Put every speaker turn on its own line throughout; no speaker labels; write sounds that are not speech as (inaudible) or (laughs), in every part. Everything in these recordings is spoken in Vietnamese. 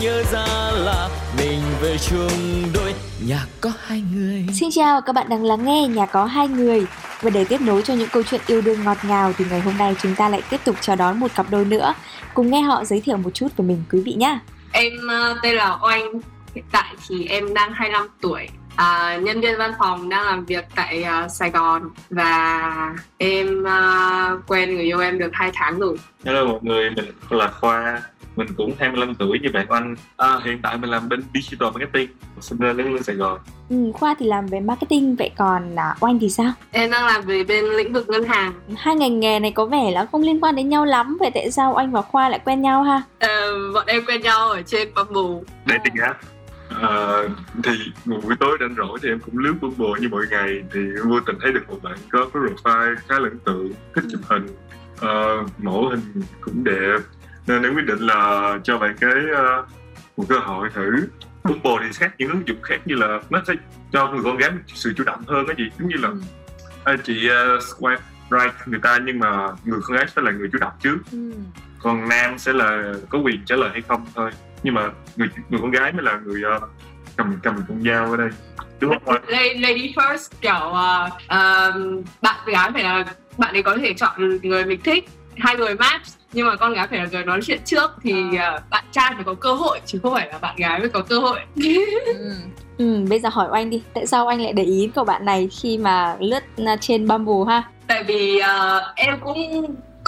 nhớ ra là mình về chung đôi nhà có hai người.
Xin chào, các bạn đang lắng nghe Nhà có hai người. Và để tiếp nối cho những câu chuyện yêu đương ngọt ngào thì ngày hôm nay chúng ta lại tiếp tục chào đón một cặp đôi nữa. Cùng nghe họ giới thiệu một chút về mình quý vị nhé.
Em uh, tên là Oanh, hiện tại thì em đang 25 tuổi à, nhân viên văn phòng đang làm việc tại uh, Sài Gòn và em uh, quen người yêu em được 2 tháng rồi.
Hello mọi người, mình là Khoa, mình cũng 25 tuổi như bạn Anh. À, hiện tại mình làm bên digital marketing, sinh ra lớn lên Sài Gòn.
Ừ, Khoa thì làm về marketing, vậy còn à, Oanh thì sao?
Em đang làm về bên lĩnh vực ngân hàng.
Hai ngành nghề này có vẻ là không liên quan đến nhau lắm, vậy tại sao Oanh và Khoa lại quen nhau ha?
À, bọn em quen nhau ở trên Bumble.
Dating app. À, thì một buổi tối rảnh rỗi thì em cũng lướt Bumble như mọi ngày thì vô tình thấy được một bạn có cái profile khá là ấn tượng thích chụp hình. Uh, mẫu hình cũng đẹp. Nên em quyết định là cho bạn cái uh, một cơ hội thử. Bumble thì khác những ứng dụng khác như là nó sẽ cho người con gái sự chủ động hơn cái gì giống như là ừ. anh chị uh, swipe right người ta nhưng mà người con gái sẽ là người chủ động trước. Ừ. còn nam sẽ là có quyền trả lời hay không thôi nhưng mà người người con gái mới là người uh, cầm cầm con dao ở đây đúng không?
Lady first kiểu uh, uh, bạn gái phải là bạn ấy có thể chọn người mình thích. Hai người match nhưng mà con gái phải là người nói chuyện trước thì uh, bạn trai phải có cơ hội chứ không phải là bạn gái mới có cơ hội. (laughs)
Ừ. ừ bây giờ hỏi anh đi. Tại sao anh lại để ý cậu bạn này khi mà lướt trên Bumble ha?
Tại vì uh, em cũng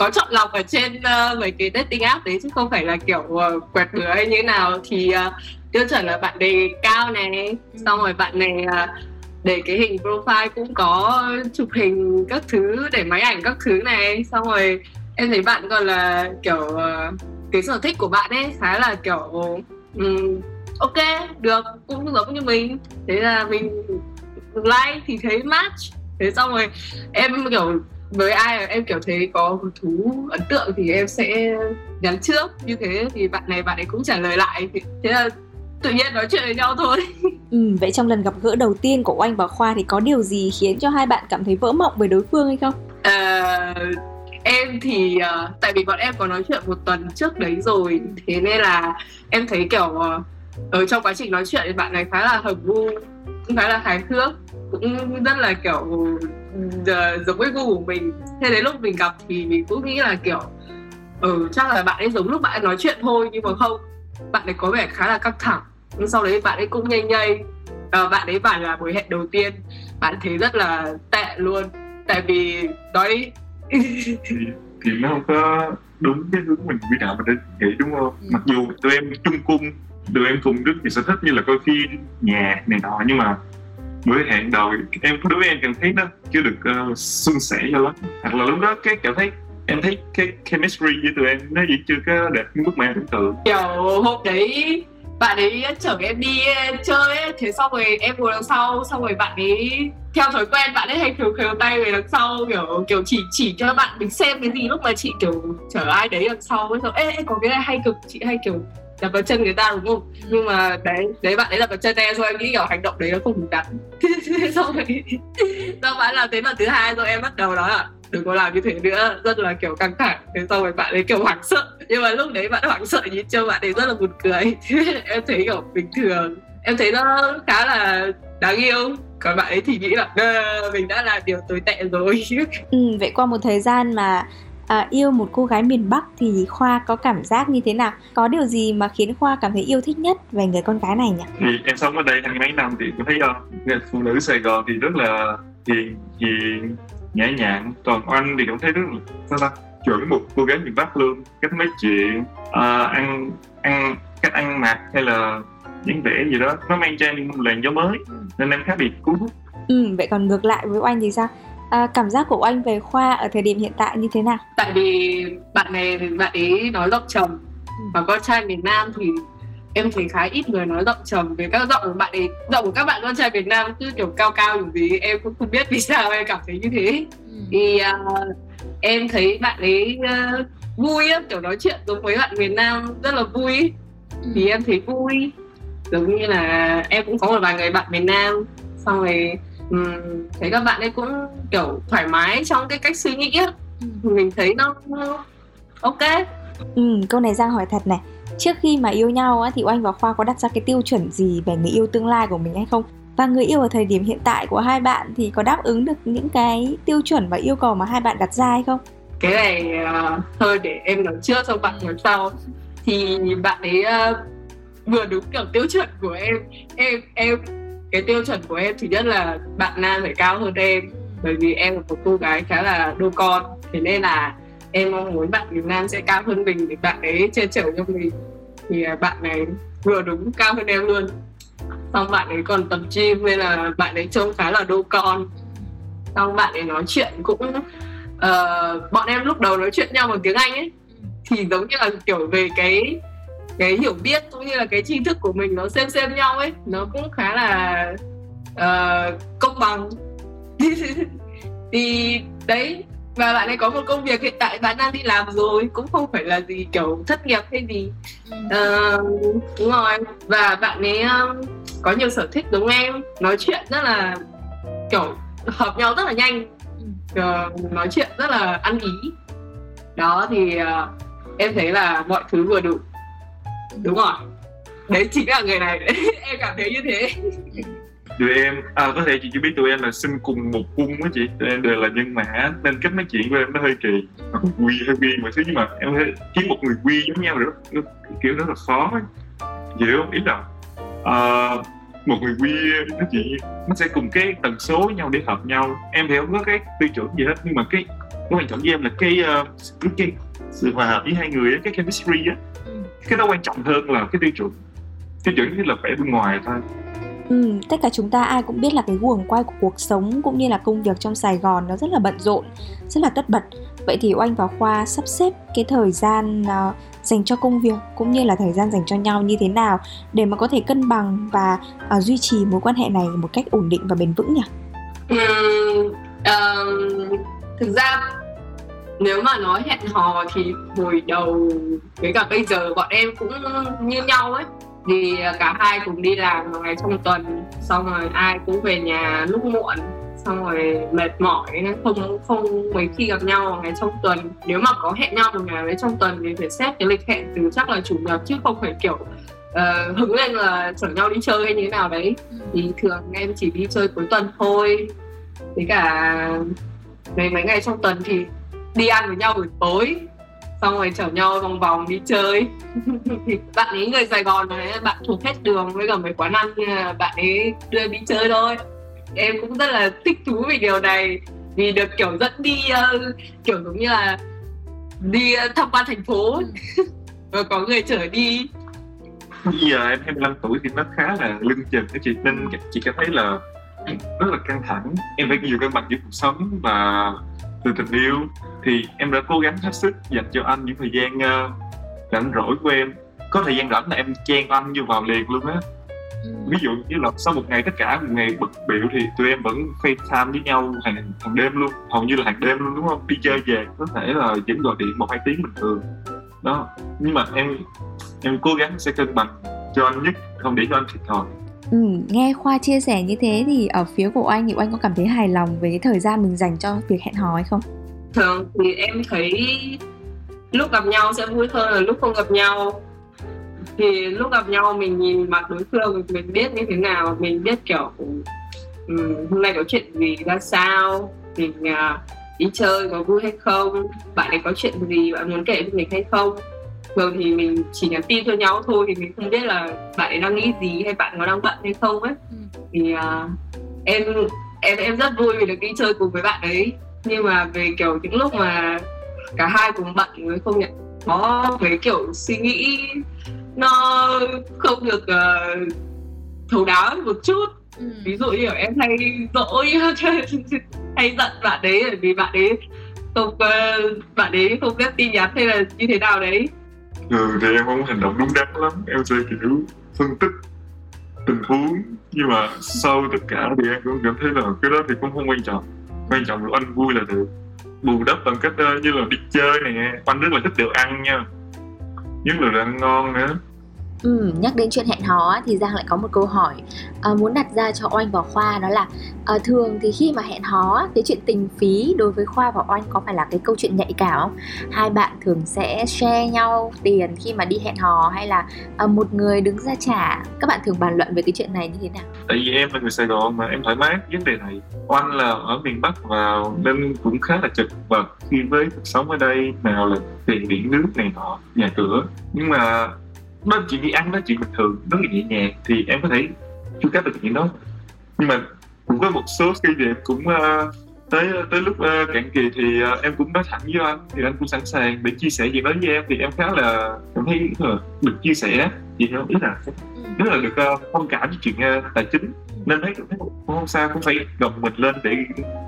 có chọn lọc ở trên uh, mấy cái dating app đấy chứ không phải là kiểu uh, quẹt bừa hay như nào thì uh, tiêu chuẩn là bạn này cao này ừ. xong rồi bạn này uh, để cái hình profile cũng có chụp hình các thứ để máy ảnh các thứ này. Xong rồi em thấy bạn còn là kiểu uh, cái sở thích của bạn ấy khá là kiểu um, ok được cũng giống như mình. Thế là mình like thì thấy match. Thế xong rồi em kiểu với ai em kiểu thấy có một thú ấn tượng thì em sẽ nhắn trước. Như thế thì bạn này bạn ấy cũng trả lời lại. Thế là tự nhiên nói chuyện với nhau thôi. (laughs)
Ừ, vậy trong lần gặp gỡ đầu tiên của oanh và khoa thì có điều gì khiến cho hai bạn cảm thấy vỡ mộng với đối phương hay không?
À, em thì uh, tại vì bọn em có nói chuyện một tuần trước đấy rồi. Thế nên là em thấy kiểu uh, ở trong quá trình nói chuyện thì bạn này khá là hợp gu cũng khá là hài hước cũng rất là kiểu uh, giống với gu của mình thế đến lúc mình gặp thì mình cũng nghĩ là kiểu ừ chắc là bạn ấy giống lúc bạn ấy nói chuyện thôi nhưng mà không. Bạn ấy có vẻ khá là căng thẳng. Nhưng sau đấy bạn ấy cũng nhanh nhây. À, bạn ấy bảo là buổi hẹn đầu tiên bạn thấy rất là tệ luôn. Tại vì nói
thì, thì nó không có đúng cái hướng mình quy đạo mình nghĩ đúng không? Ừ. mặc dù tụi em chung cung tụi em cùng rất nhiều sở thích như là coi phim nhạc này nọ nhưng mà bữa hẹn đầu em đối với em cảm thấy nó chưa được uh, suôn sẻ cho lắm. Hoặc là lúc đó cái cảm thấy em thấy cái chemistry với tụi em nó vẫn chưa có đẹp như mức mà em tưởng tượng
kiểu hôm đấy bạn ấy chở em đi ờ, chơi ấy, thế xong rồi em ngồi đằng sau xong rồi bạn ấy theo thói quen bạn ấy hay khều khều tay về đằng sau kiểu kiểu chỉ chỉ cho bạn mình xem cái gì lúc mà chị kiểu chở ai đấy đằng sau ấy xong ê, ê có cái này hay cực chị hay kiểu đập vào chân người ta đúng không? Ừ. nhưng mà đấy đấy bạn ấy đập vào chân em rồi em nghĩ kiểu hành động đấy nó không đúng đắn. (laughs) Xong rồi xong bạn làm thế lần thứ hai rồi em bắt đầu nói là đừng có làm như thế nữa. Rất là kiểu căng thẳng. Thế xong rồi bạn ấy kiểu hoảng sợ. Nhưng mà lúc đấy bạn hoảng sợ nhìn cho bạn ấy rất là buồn cười. (laughs) Em thấy kiểu bình thường. Em thấy nó khá là đáng yêu. Còn bạn ấy thì nghĩ là mình đã làm điều tồi tệ rồi. (laughs)
Ừ, vậy qua một thời gian mà à, yêu một cô gái miền Bắc thì Khoa có cảm giác như thế nào? Có điều gì mà khiến Khoa cảm thấy yêu thích nhất về người con gái này nhỉ?
Thì em sống ở đây hai mấy năm thì cũng thấy uh, phụ nữ Sài Gòn thì rất là hiền hiền nhã nhặn còn anh thì cũng thấy rất là sao ta chuẩn một cô gái miền Bắc luôn cách nói chuyện uh, ăn ăn cách ăn mặc hay là dáng vẻ gì đó nó mang cho em một làn gió mới nên em khá bị cuốn hút
ừ vậy còn ngược lại với anh thì sao à, cảm giác của anh về khoa ở thời điểm hiện tại như thế nào?
Tại vì bạn này bạn ấy nói giọng trầm. Ừ. và con trai miền Nam thì em thấy khá ít người nói giọng trầm. Về các giọng của bạn ấy giọng của các bạn con trai Việt Nam cứ kiểu cao cao kiểu gì em cũng không biết vì sao em cảm thấy như thế. Ừ. thì uh, em thấy bạn ấy uh, vui á kiểu nói chuyện giống với bạn miền Nam rất là vui. Thì em thấy vui. Giống như là em cũng có một vài người bạn miền Nam xong rồi um, thấy các bạn ấy cũng kiểu thoải mái trong cái cách suy nghĩ á. Mình thấy nó ok.
Ừ, câu này giang hỏi thật này. Trước khi mà yêu nhau á, thì oanh và khoa có đặt ra cái tiêu chuẩn gì về người yêu tương lai của mình hay không? Và người yêu ở thời điểm hiện tại của hai bạn thì có đáp ứng được những cái tiêu chuẩn và yêu cầu mà hai bạn đặt ra hay không?
Cái này uh, thôi để em nói trước xong bạn nói sau. Thì bạn ấy uh, vừa đúng kiểu tiêu chuẩn của em. Em em cái tiêu chuẩn của em thì nhất là bạn nam phải cao hơn em. Bởi vì em là một cô gái khá là đô con. Thế nên là em mong muốn bạn Việt Nam sẽ cao hơn mình để bạn ấy che chở cho mình. Thì à, bạn này vừa đúng cao hơn em luôn. Xong bạn ấy còn tập gym nên là bạn ấy trông khá là đô con. Xong bạn ấy nói chuyện cũng uh, bọn em lúc đầu nói chuyện nhau bằng tiếng Anh ấy thì giống như là kiểu về cái cái hiểu biết cũng như là cái tri thức của mình nó xem xem nhau ấy nó cũng khá là uh, công bằng. (laughs) Thì đấy và bạn ấy có một công việc hiện tại bạn đang đi làm rồi cũng không phải là gì kiểu thất nghiệp hay gì. Uh, đúng rồi. Và bạn ấy um, có nhiều sở thích giống em nói chuyện rất là kiểu hợp nhau rất là nhanh. Uh, nói chuyện rất là ăn ý. Đó thì uh, em thấy là mọi thứ vừa đủ đúng rồi. Đấy chính là người này. (laughs) Em cảm thấy như thế.
Tụi em à có thể chị chưa biết tụi em là sinh cùng một cung á chị. Tụi em đều là nhân mã nên cách nói chuyện của em nó hơi kỳ. Quy hơi quy mà thứ nhưng mà em thấy kiếm một người quy giống nhau rất kiểu rất là khó ấy. hiểu không? Ý là à, một người quy nó chị nó sẽ cùng cái tần số với nhau để hợp nhau. Em thì không có cái tiêu chuẩn gì hết nhưng mà cái cái quan trọng với em là cái ờ, uh, cái sự hòa hợp với hai người cái chemistry á cái đó quan trọng hơn là cái tiêu chuẩn tiêu chuẩn như là vẻ bên ngoài thôi
Ừ, tất cả chúng ta ai cũng biết là cái guồng quay của cuộc sống cũng như là công việc trong Sài Gòn nó rất là bận rộn, rất là tất bật. Vậy thì Oanh và Khoa sắp xếp cái thời gian uh, dành cho công việc cũng như là thời gian dành cho nhau như thế nào để mà có thể cân bằng và uh, duy trì mối quan hệ này một cách ổn định và bền vững nhỉ?
Ừ, um, thực ra nếu mà nói hẹn hò thì hồi đầu với cả bây giờ bọn em cũng như nhau ấy. Thì cả hai cùng đi làm một ngày trong tuần xong rồi ai cũng về nhà lúc muộn xong rồi mệt mỏi nên không không mấy khi gặp nhau vào ngày trong tuần. Nếu mà có hẹn nhau một ngày đấy trong tuần thì phải xét cái lịch hẹn từ chắc là chủ nhật chứ không phải kiểu uh, hứng lên là chở nhau đi chơi hay như thế nào đấy. Ừ. thì thường em chỉ đi chơi cuối tuần thôi. Với cả mấy mấy ngày trong tuần thì đi ăn với nhau buổi tối xong rồi chở nhau vòng vòng đi chơi. (laughs) Thì bạn ấy người Sài Gòn này bạn thuộc hết đường với cả mấy quán ăn bạn ấy đưa đi chơi thôi. Em cũng rất là thích thú vì điều này vì được kiểu dẫn đi uh, kiểu giống như là đi uh, tham quan thành phố. Ừ. (laughs) và có người chở đi.
Bây giờ em 25 tuổi thì nó khá là lưng chừng cái chị nên chị cảm thấy là rất là căng thẳng. Em phải nhiều cân bằng giữa cuộc sống và từ tình yêu thì em đã cố gắng hết sức dành cho anh những thời gian uh, rảnh rỗi của em. Có thời gian rảnh là em chen anh như vào liền luôn á. Ừ. ví dụ như là sau một ngày tất cả một ngày bận biểu thì tụi em vẫn FaceTime với nhau hàng hàng đêm luôn. Hầu như là hàng đêm luôn đúng không? Đi chơi về có thể là vẫn gọi điện một hai tiếng bình thường. Đó nhưng mà em em cố gắng sẽ cân bằng cho anh nhất không để cho anh thiệt thòi
Ừ, nghe Khoa chia sẻ như thế thì ở phía của anh thì anh có cảm thấy hài lòng về cái thời gian mình dành cho việc hẹn hò hay không?
Thường thì em thấy lúc gặp nhau sẽ vui hơn là lúc không gặp nhau thì lúc gặp nhau mình nhìn mặt đối phương mình biết như thế nào mình biết kiểu um, hôm nay có chuyện gì ra sao mình uh, đi chơi có vui hay không bạn ấy có chuyện gì bạn muốn kể với mình hay không thường thì mình chỉ nhắn tin cho nhau thôi thì mình không biết là bạn ấy đang nghĩ gì hay bạn có đang bận hay không ấy. Ừ. thì uh, em em em rất vui vì được đi chơi cùng với bạn ấy. Nhưng mà về kiểu những lúc mà cả hai cùng bận mới không nhận. Có mấy kiểu suy nghĩ nó không được uh, thấu đáo một chút. Ừ. ví dụ như em hay dỗi (laughs) hay giận bạn ấy bởi vì bạn ấy không uh, bạn ấy không biết tin nhắn hay là như thế nào đấy
ừ thì em không hành động đúng đắn lắm. Em sẽ kiểu phân tích tình huống. Nhưng mà sau tất cả thì em cũng cảm thấy là cái đó thì cũng không quan trọng. Quan trọng là anh vui là được. Bù đắp bằng cách ờ, như là đi chơi nè. Anh rất là thích đồ ăn nha. Nhất là đồ ăn ngon nữa.
Ừ, nhắc đến chuyện hẹn hò thì Giang lại có một câu hỏi uh, muốn đặt ra cho Oanh và Khoa đó là uh, thường thì khi mà hẹn hò cái chuyện tình phí đối với Khoa và Oanh có phải là cái câu chuyện nhạy cảm không? Hai bạn thường sẽ share nhau tiền khi mà đi hẹn hò hay là uh, một người đứng ra trả? Các bạn thường bàn luận về cái chuyện này như thế nào?
Tại vì em là người Sài Gòn mà em thoải mái vấn đề này. Oanh là ở miền Bắc và nên cũng khá là chật vật khi với cuộc sống ở đây nào là tiền điện nước này nọ nhà cửa nhưng mà nó chỉ đi ăn nó chuyện bình thường là nhẹ nhàng thì em có thể chu cấp được chuyện đó. Nhưng mà cũng có một số khi thì em cũng uh, tới tới lúc uh, cạn kỳ thì uh, em cũng nói thẳng với anh thì anh cũng sẵn sàng để chia sẻ chuyện đó với em. Thì em khá là cảm thấy uh, được chia sẻ thì nó ý là rất là được uh, thông cảm với chuyện uh, tài chính nên thấy cũng không sao cũng phải gồng mình lên để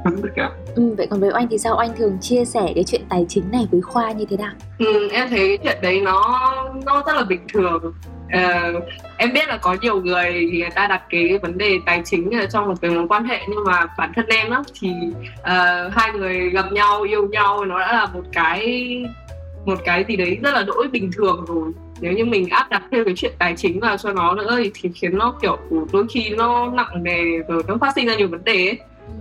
hứng tất cả.
Ừ, vậy còn với anh thì sao? Anh thường chia sẻ cái chuyện tài chính này với khoa như thế nào?
Ừ, em thấy chuyện đấy nó nó rất là bình thường. Uh, em biết là có nhiều người thì người ta đặt cái vấn đề tài chính trong một cái mối quan hệ nhưng mà bản thân em đó thì uh, hai người gặp nhau yêu nhau nó đã là một cái một cái gì đấy rất là đỗi bình thường rồi nếu như mình áp đặt thêm cái chuyện tài chính vào cho nó nữa thì khiến nó kiểu đôi khi nó nặng nề rồi nó phát sinh ra nhiều vấn đề ấy.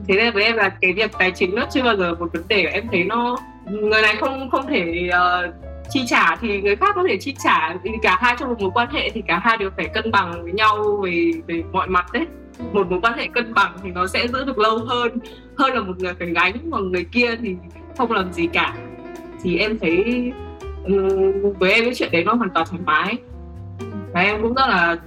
Thế nên với em là cái việc tài chính nó chưa bao giờ một vấn đề em thấy nó người này không không thể uh, chi trả thì người khác có thể chi trả. Vì cả hai trong một mối quan hệ thì cả hai đều phải cân bằng với nhau về về mọi mặt đấy. Một mối quan hệ cân bằng thì nó sẽ giữ được lâu hơn hơn là một người phải gánh còn người kia thì không làm gì cả. Thì em thấy Ừ, với em cái chuyện đấy nó hoàn toàn thoải mái. Và em cũng rất là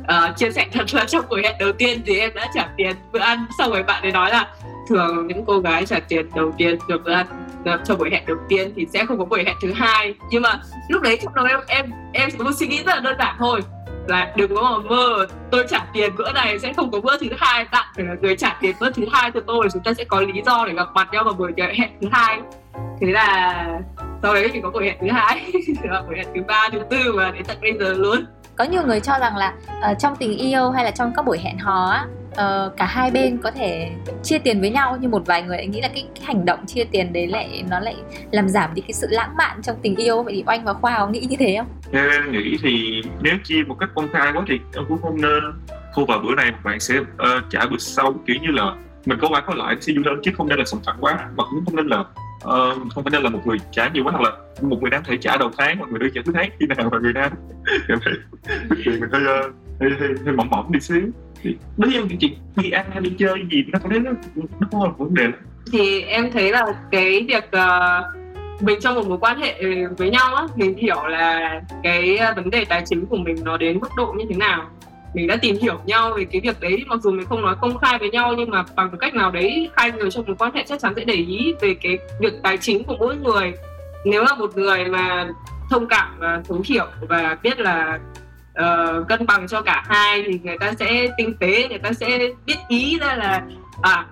uh, chia sẻ thật là trong buổi hẹn đầu tiên thì em đã trả tiền bữa ăn. Xong rồi bạn ấy nói là thường những cô gái trả tiền đầu tiên được bữa ăn ờ, cho buổi hẹn đầu tiên thì sẽ không có buổi hẹn thứ hai. Nhưng mà lúc đấy trong đầu em em em có một suy nghĩ rất là đơn giản thôi là đừng có mà mơ tôi trả tiền bữa này sẽ không có bữa thứ hai bạn phải là người trả tiền bữa thứ hai cho tôi chúng ta sẽ có lý do để gặp mặt nhau vào buổi hẹn thứ hai. Thế là sau đấy thì có buổi hẹn thứ hai. (laughs) Buổi hẹn thứ ba thứ tư và đến tận bây giờ luôn.
Có nhiều người cho rằng là uh, trong tình yêu hay là trong các buổi hẹn hò á uh, cả hai bên có thể chia tiền với nhau nhưng một vài người lại nghĩ là cái, cái hành động chia tiền đấy lại nó lại làm giảm đi cái sự lãng mạn trong tình yêu. Vậy thì oanh và khoa có nghĩ như thế không?
Em nghĩ thì nếu chia một cách công khai quá thì em cũng không nên thu vào bữa này bạn sẽ uh, trả bữa sau kiểu như là mình có qua có lại sẽ vui hơn chứ không nên là sòng phẳng quá. Mà cũng không nên là uh, không phải nên là một người trả nhiều quá hoặc là một người nam thể trả đầu tháng một người nữ trả cuối tháng khi nào mà người nam (laughs) thì mình hơi, uh, hơi, hơi, hơi mỏng mỏng đi xíu. Thì đối với cái chuyện đi ăn hay đi chơi gì nó không thấy nó nó không là vấn đề lắm.
Thì em thấy là cái việc uh, mình trong một mối quan hệ với nhau á mình hiểu là cái vấn đề tài chính của mình nó đến mức độ như thế nào mình đã tìm hiểu nhau về cái việc đấy mặc dù mình không nói công khai với nhau nhưng mà bằng cách nào đấy hai người trong mối quan hệ chắc chắn sẽ để ý về cái việc tài chính của mỗi người. Nếu là một người mà thông cảm và thấu hiểu và biết là uh, cân bằng cho cả hai thì người ta sẽ tinh tế người ta sẽ biết ý ra là à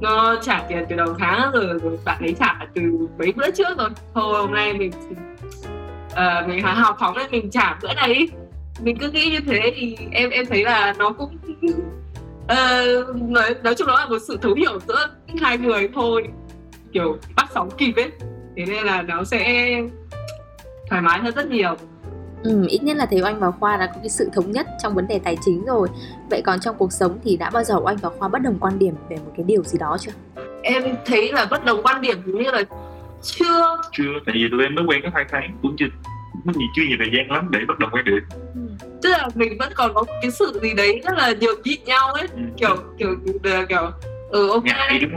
nó trả tiền từ đầu tháng rồi, rồi bạn ấy trả từ mấy bữa trước rồi. Thôi hôm nay mình uh, mình hào phóng nên mình trả bữa này mình cứ nghĩ như thế thì em em thấy là nó cũng uh, nói nói chung nó là một sự thấu hiểu giữa hai người thôi. Kiểu bắt sóng kịp ấy. Thế nên là nó sẽ thoải mái hơn rất nhiều.
Ừ, ít nhất là thấy Oanh và Khoa đã có cái sự thống nhất trong vấn đề tài chính rồi. Vậy còn trong cuộc sống thì đã bao giờ Oanh và Khoa bất đồng quan điểm về một cái điều gì đó chưa?
Em thấy là bất đồng quan điểm như là chưa.
Chưa, tại vì tụi em mới quen có hai tháng. Cũng chưa nó gì chưa nhiều thời gian lắm để bất đồng quan điểm.
ừ. Tức là mình vẫn còn có cái sự gì đấy rất là nhiều nhịn nhau ấy ừ. kiểu kiểu kiểu ừ ok?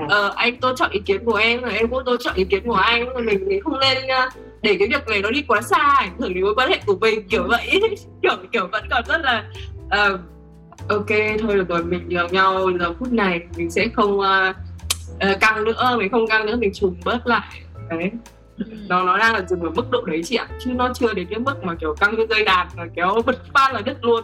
Ờ, anh tôn trọng ý kiến của em em cũng tôn trọng ý kiến của anh mình mình không nên uh, để cái việc này nó đi quá xa ảnh hưởng đến mối quan hệ của mình kiểu vậy (laughs) kiểu kiểu vẫn còn rất là uh, ok thôi được rồi mình nhường nhau giờ phút này mình sẽ không uh, uh, căng nữa mình không căng nữa mình trùng bớt lại đấy nó nó đang là dừng ở mức độ đấy chị ạ chứ nó chưa đến cái mức mà kiểu căng cái dây đàn và kéo (laughs) bật phát là đứt luôn.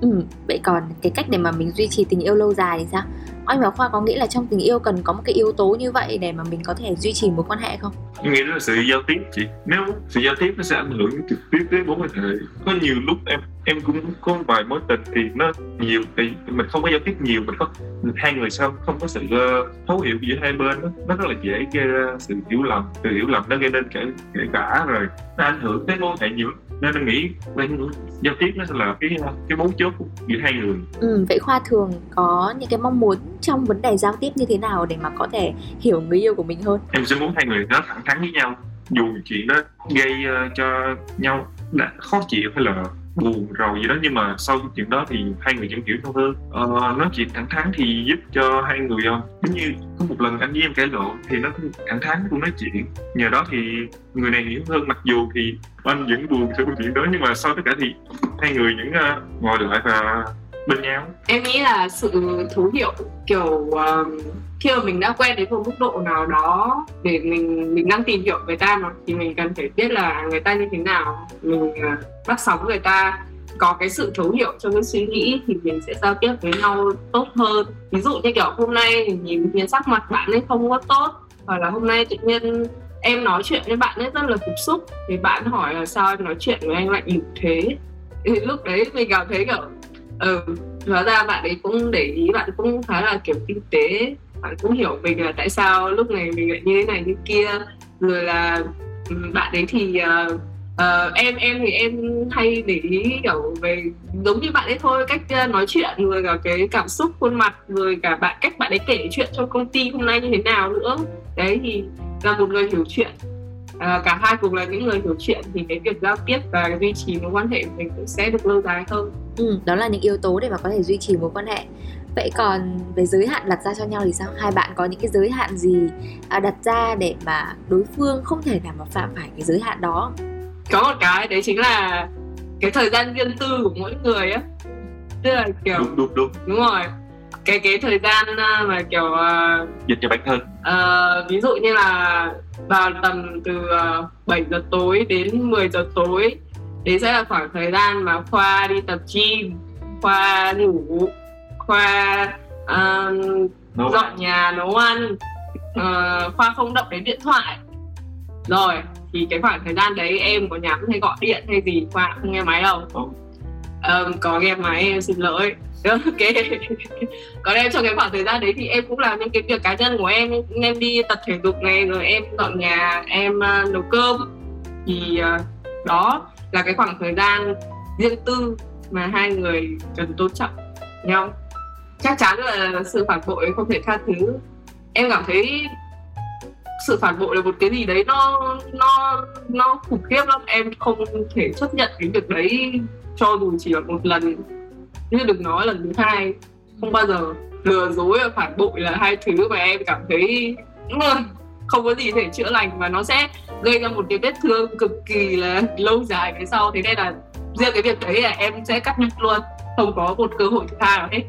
Ừ, vậy còn cái cách để mà mình duy trì tình yêu lâu dài thì sao? Anh và khoa có nghĩ là trong tình yêu cần có một cái yếu tố như vậy để mà mình có thể duy trì mối quan hệ không?
Em nghĩ là sự giao tiếp chị. Nếu sự giao tiếp nó sẽ ảnh hưởng trực tiếp tới mối quan hệ. Có nhiều lúc em em cũng có vài mối tình thì nó nhiều thì mình không có giao tiếp nhiều mình có hai người sau không có sự uh, thấu hiểu giữa hai bên đó, nó rất là dễ gây ra sự hiểu lầm. Sự hiểu lầm nó gây nên kể kể cả rồi nó ảnh hưởng tới mối quan hệ nhiều nên em nghĩ giao tiếp nó sẽ là cái cái mấu chốt giữa hai người.
Ừ, vậy khoa thường có những cái mong muốn trong vấn đề giao tiếp như thế nào để mà có thể hiểu người yêu của mình hơn?
Em sẽ muốn hai người nó thẳng thắn với nhau dù chuyện đó gây uh, cho nhau đã khó chịu hay là buồn rầu gì đó nhưng mà sau chuyện đó thì hai người vẫn hiểu nhau hơn. Ờ, nói chuyện thẳng thắn thì giúp cho hai người không giống như có một lần anh với em cãi lộn thì nó thẳng thắn cũng nói chuyện. Nhờ đó thì người này hiểu hơn mặc dù thì anh vẫn buồn sau chuyện đó nhưng mà sau tất cả thì hai người vẫn uh, ngồi lại và bên nhau.
Em nghĩ là sự thấu hiểu kiểu um, khi mà mình đã quen đến một mức độ nào đó để mình mình đang tìm hiểu người ta mà thì mình cần phải biết là người ta như thế nào. Mình uh, bắt sóng người ta có cái sự thấu hiểu trong cái suy nghĩ thì mình sẽ giao tiếp với nhau tốt hơn. Ví dụ như kiểu hôm nay mình nhìn nhìn sắc mặt bạn ấy không có tốt hoặc là hôm nay tự nhiên em nói chuyện với bạn ấy rất là cục xúc thì bạn hỏi là sao em nói chuyện với anh lại như thế. Thì lúc đấy mình cảm thấy kiểu ừ hóa ra bạn ấy cũng để ý bạn cũng khá là kiểu kinh tế bạn cũng hiểu mình là tại sao lúc này mình lại như thế này như kia. Rồi là ừ, bạn ấy thì uh, uh, em em thì em hay để ý kiểu về giống như bạn ấy thôi cách ờ, nói chuyện rồi cả cái cảm xúc khuôn mặt rồi cả bạn cách bạn ấy kể chuyện trong công ty hôm nay như thế nào nữa. Đấy thì là một người hiểu chuyện. À, cả hai cùng là những người hiểu chuyện thì cái việc giao tiếp và duy trì mối quan hệ của mình cũng sẽ được lâu dài hơn.
Ừ, đó là những yếu tố để mà có thể duy trì mối quan hệ vậy còn về giới hạn đặt ra cho nhau thì sao? Hai bạn có những cái giới hạn gì à, đặt ra để mà đối phương không thể nào mà phạm phải cái giới hạn đó
có một cái đấy chính là cái thời gian riêng tư của mỗi người á. Tức là kiểu
đúng đúng đúng.
Đúng rồi. Cái cái thời gian à, mà kiểu uh,
dành cho bản thân.
uh, ví dụ như là vào tầm từ uh, 7 giờ tối đến 10 giờ tối đấy sẽ là khoảng thời gian mà khoa đi tập gym khoa ngủ khoa uh, dọn nhà nấu ăn uh, khoa không động đến điện thoại. Rồi thì cái khoảng thời gian đấy em có nhắn hay gọi điện hay gì khoa không nghe máy đâu. Um, có nghe máy em xin lỗi. (laughs) Ok. Còn em trong cái khoảng thời gian đấy thì em cũng làm những cái việc cá nhân của em em đi tập thể dục này rồi em dọn nhà em uh, nấu cơm. Thì uh, đó là cái khoảng thời gian riêng tư mà hai người cần tôn trọng nhau chắc chắn là sự phản bội không thể tha thứ. Em cảm thấy sự phản bội là một cái gì đấy nó nó nó khủng khiếp lắm. Em không thể chấp nhận cái việc đấy cho dù chỉ là một lần. Nhưng đừng nói lần thứ hai, không bao giờ lừa dối và phản bội là hai thứ mà em cảm thấy ừ, không có gì thể chữa lành và nó sẽ gây ra một cái vết thương cực kỳ là lâu dài phía sau. Thế nên là riêng cái việc đấy là em sẽ cắt đứt luôn. Không có một cơ hội thứ hai nào hết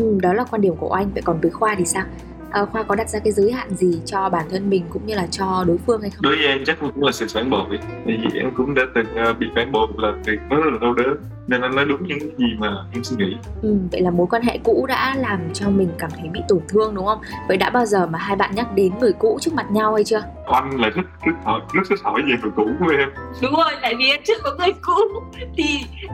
ừ, đó là quan điểm của anh. Vậy còn với khoa thì sao? À, khoa có đặt ra cái giới hạn gì cho bản thân mình cũng như là cho đối phương hay không?
Đối với em chắc cũng là sự phản bội. Bởi vì em cũng đã từng uh, bị phản bội một lần thì nó rất là đau đớn. Nên anh nói đúng những gì mà em suy nghĩ.
Ừ, vậy là mối quan hệ cũ đã làm cho mình cảm thấy bị tổn thương đúng không? Vậy đã bao giờ mà hai bạn nhắc đến người cũ trước mặt nhau hay chưa?
Anh lại thích rất hỏi rất thích hỏi về người cũ của em.
Đúng rồi tại vì em chưa có người cũ. Thì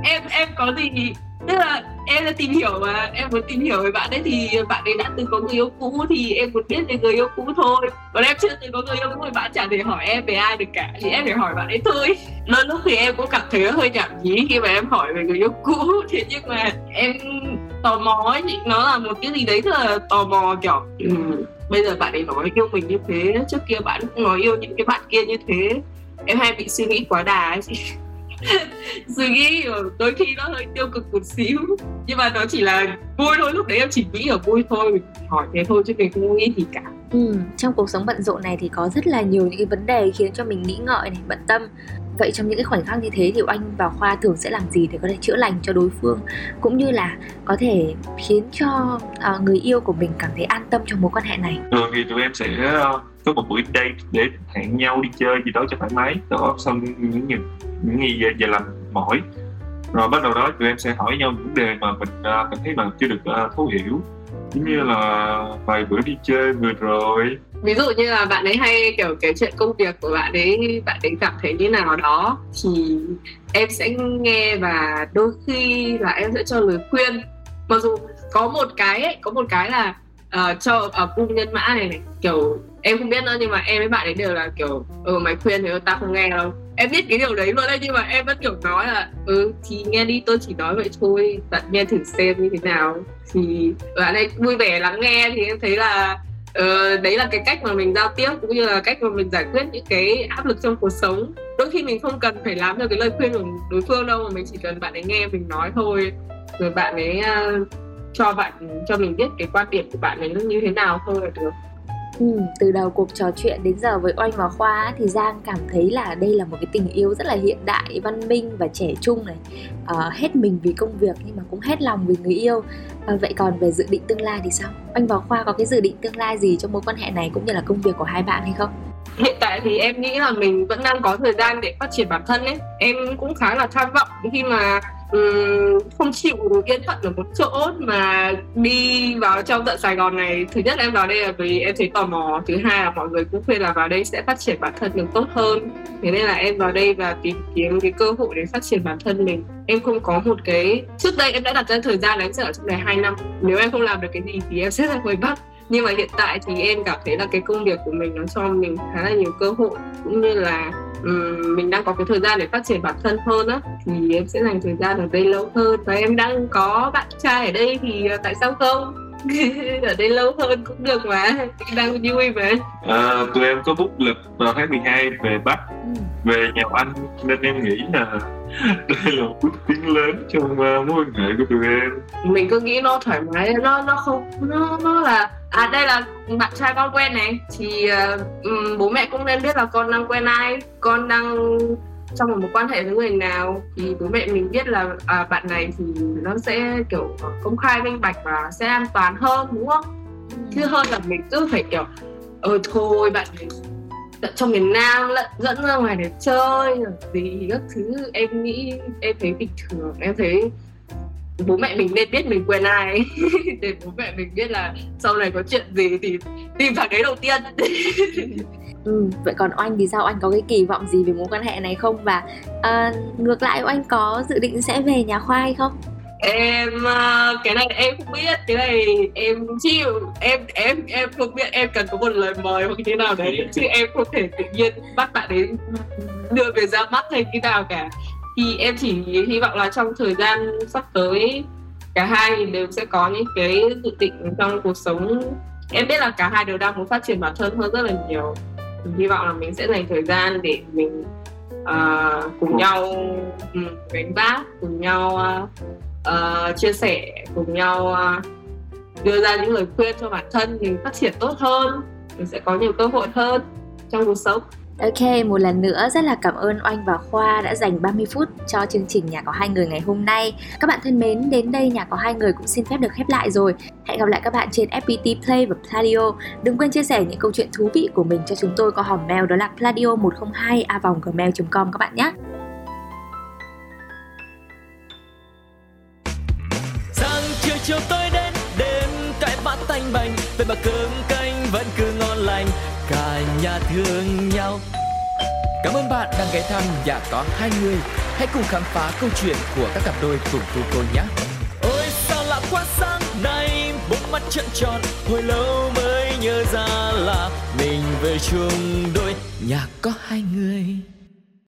em em có gì? Tức là em đã tìm hiểu mà em muốn tìm hiểu về bạn ấy thì bạn ấy đã từng có người yêu cũ thì em muốn biết về người yêu cũ thôi. Còn em chưa từng có người yêu cũ thì bạn chẳng thể hỏi em về ai được cả thì em phải hỏi bạn ấy thôi. Đôi lúc thì em cũng cảm thấy hơi nhảm nhí khi mà em hỏi về người yêu cũ (laughs) thế nhưng mà em tò mò ấy nó là một cái gì đấy rất là tò mò kiểu ừ, bây giờ bạn ấy nói yêu mình như thế trước kia bạn cũng nói yêu những cái bạn kia như thế. Em hay bị suy nghĩ quá đà ấy. (laughs) (laughs) suy nghĩ đôi khi nó hơi tiêu cực một xíu. Nhưng mà nó chỉ là vui thôi lúc đấy em chỉ nghĩ ở vui thôi mình hỏi thế thôi chứ mình không nghĩ gì cả.
Ừ, trong cuộc sống bận rộn này thì có rất là nhiều những cái vấn đề khiến cho mình nghĩ ngợi này bận tâm. Vậy trong những cái khoảnh khắc như thế thì anh và khoa thường sẽ làm gì để có thể chữa lành cho đối phương? Cũng như là có thể khiến cho uh, người yêu của mình cảm thấy an tâm trong mối quan hệ này?
Thường thì tụi em sẽ uh, có một buổi date để hẹn nhau đi chơi gì đó cho thoải mái. Đó xong những những những gì về, về làm mỏi. Rồi bắt đầu đó tụi em sẽ hỏi nhau những vấn đề mà mình à, uh, cảm thấy mà chưa được uh, thấu hiểu. Giống như là vài bữa đi chơi vừa rồi.
Ví dụ như là bạn ấy hay kiểu cái chuyện công việc của bạn ấy bạn ấy cảm thấy như nào đó thì em sẽ nghe và đôi khi là em sẽ cho lời khuyên. Mặc dù có một cái ấy, có một cái là uh, cho ở uh, cung nhân mã này này kiểu em không biết nữa nhưng mà em với bạn ấy đều là kiểu ừ mày khuyên thì ta không nghe đâu. Em biết cái điều đấy luôn đấy nhưng mà em vẫn kiểu nói là ừ thì nghe đi tôi chỉ nói vậy thôi bạn nghe thử xem như thế nào. Thì bạn ấy vui vẻ lắng nghe thì em thấy là uh, đấy là cái cách mà mình giao tiếp cũng như là cách mà mình giải quyết những cái áp lực trong cuộc sống. Đôi khi mình không cần phải làm theo cái lời khuyên của đối phương đâu mà mình chỉ cần bạn ấy nghe mình nói thôi. Rồi bạn ấy uh, cho bạn cho mình biết cái quan điểm của bạn ấy như thế nào thôi là được
Ừ, từ đầu cuộc trò chuyện đến giờ với Oanh và Khoa thì Giang cảm thấy là đây là một cái tình yêu rất là hiện đại, văn minh và trẻ trung này à, Hết mình vì công việc nhưng mà cũng hết lòng vì người yêu à, Vậy còn về dự định tương lai thì sao? Oanh và Khoa có cái dự định tương lai gì trong mối quan hệ này cũng như là công việc của hai bạn hay không?
Hiện tại thì em nghĩ là mình vẫn đang có thời gian để phát triển bản thân ấy Em cũng khá là tham vọng khi mà um, không chịu yên phận ở một chỗ mà đi vào trong tận Sài Gòn này. Thứ nhất em vào đây là vì em thấy tò mò. Thứ hai là mọi người cũng khuyên là vào đây sẽ phát triển bản thân mình tốt hơn. Thế nên là em vào đây và tìm kiếm cái cơ hội để phát triển bản thân mình. Em không có một cái trước đây em đã đặt ra thời gian là em sẽ ở trong này 2 năm. Nếu em không làm được cái gì thì em sẽ ra ngoài Bắc. Nhưng mà hiện tại thì em cảm thấy là cái công việc của mình nó cho mình khá là nhiều cơ hội cũng như là um, mình đang có cái thời gian để phát triển bản thân hơn á thì em sẽ dành thời gian ở đây lâu hơn. Và em đang có bạn trai ở đây thì uh, tại sao không? (laughs) Ở đây lâu hơn cũng được mà đang vui mà.
À, tụi em có bút lịch vào tháng 12 về Bắc ừ. về nhà anh nên em nghĩ là (laughs) đây là một bước tiến lớn trong uh, mối quan hệ của tụi em.
Mình cứ nghĩ nó thoải mái nó nó không nó nó là à đây là bạn trai con quen này. Thì uh, bố mẹ cũng nên biết là con đang quen ai con đang trong một mối quan hệ với người nào. Thì bố mẹ mình biết là à, bạn này thì nó sẽ kiểu công khai minh bạch và sẽ an toàn hơn đúng không? Ừ. chứ hơn là mình cứ phải kiểu ờ thôi bạn này trong miền Nam lẫn dẫn ra ngoài để chơi gì các thứ. Em nghĩ em thấy bình thường em thấy bố mẹ mình nên biết mình quen ai (laughs) để bố mẹ mình biết là sau này có chuyện gì thì tìm thằng đấy đầu tiên. (laughs)
Ừ, vậy còn oanh thì sao? Anh có cái kỳ vọng gì về mối quan hệ này không? Và uh, ngược lại oanh có dự định sẽ về nhà khoa hay không?
Em ờ, cái này em không biết. Cái này em chịu. Em em em không biết. Em cần có một lời mời hoặc như thế nào đấy. chứ em không thể tự nhiên bắt bạn đến đưa về ra mắt hay như nào cả thì em chỉ hy vọng là trong thời gian sắp tới cả hai đều sẽ có những cái dự định trong cuộc sống. Em biết là cả hai đều đang muốn phát triển bản thân hơn rất là nhiều. Thì hy vọng là mình sẽ dành thời gian để mình uh, cùng nhau ừ, đánh gánh vác cùng nhau uh, uh, chia sẻ cùng nhau uh, đưa ra những lời khuyên cho bản thân mình phát triển tốt hơn. Mình sẽ có nhiều cơ hội hơn trong cuộc sống.
Ok, một lần nữa rất là cảm ơn Oanh và Khoa đã dành 30 phút cho chương trình Nhà có hai người ngày hôm nay. Các bạn thân mến, đến đây Nhà có hai người cũng xin phép được khép lại rồi. Hẹn gặp lại các bạn trên FPT Play và Pladio. Đừng quên chia sẻ những câu chuyện thú vị của mình cho chúng tôi qua hòm mail đó là pladio102 a gmail.com các bạn nhé.
Sáng chiều chiều tôi đến đêm cái bát tanh bành về mà cơm canh vẫn cứ ngon lành cả nhà thương Cảm ơn bạn đang ghé thăm nhà có hai người. Hãy cùng khám phá câu chuyện của các cặp đôi cùng tu cô nhé. Ôi sao lạ quá sáng nay Bốn mắt trợn tròn Hồi lâu mới nhớ ra là Mình về chung đôi. Nhà có hai người